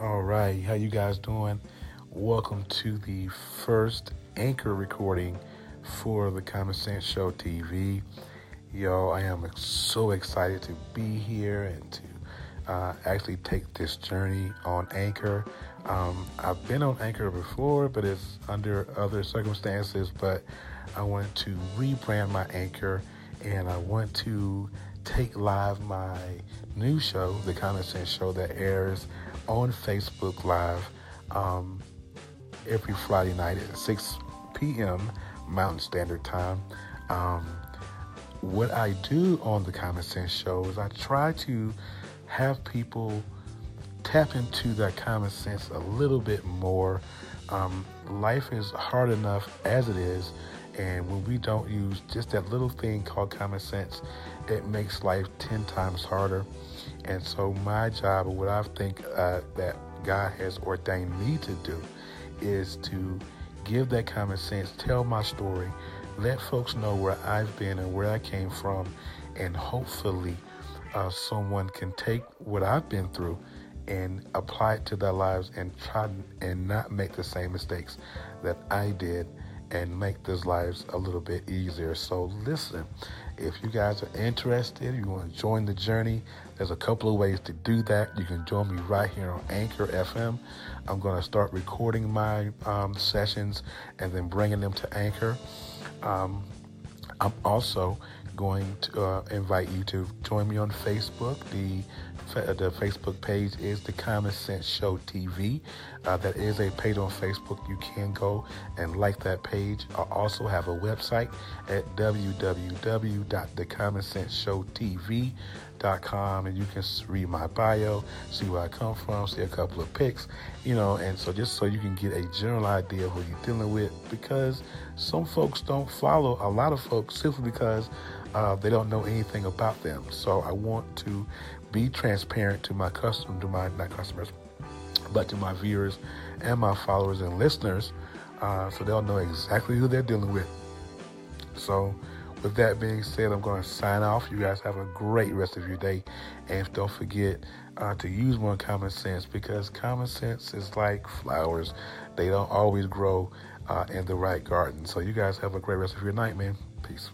All right, how you guys doing? Welcome to the first anchor recording for the Common Sense Show TV. Yo, I am so excited to be here and to uh, actually take this journey on Anchor. Um, I've been on Anchor before, but it's under other circumstances. But I want to rebrand my Anchor and I want to take live my new show, the Common Sense Show, that airs on Facebook Live um, every Friday night at 6 p.m. Mountain Standard Time. Um, what I do on the Common Sense Show is I try to have people tap into that common sense a little bit more. Um, life is hard enough as it is, and when we don't use just that little thing called common sense, it makes life 10 times harder. And so, my job, what I think uh, that God has ordained me to do, is to give that common sense, tell my story, let folks know where I've been and where I came from, and hopefully, uh, someone can take what I've been through and apply it to their lives and try and not make the same mistakes that I did and make those lives a little bit easier. So, listen, if you guys are interested, you want to join the journey, there's a couple of ways to do that. You can join me right here on Anchor FM. I'm going to start recording my um, sessions and then bringing them to Anchor. Um, I'm also going to uh, invite you to join me on Facebook. The the Facebook page is the Common Sense Show TV. Uh, that is a page on Facebook. You can go and like that page. I also have a website at www.thecommonsenseshowtv.com and you can read my bio, see where I come from, see a couple of pics, you know, and so just so you can get a general idea of who you're dealing with because some folks don't follow a lot of folks simply because uh, they don't know anything about them. So I want to be transparent to my customers, to my not customers, but to my viewers and my followers and listeners, uh, so they'll know exactly who they're dealing with. So, with that being said, I'm going to sign off. You guys have a great rest of your day, and don't forget uh, to use more common sense because common sense is like flowers; they don't always grow uh, in the right garden. So, you guys have a great rest of your night, man. Peace.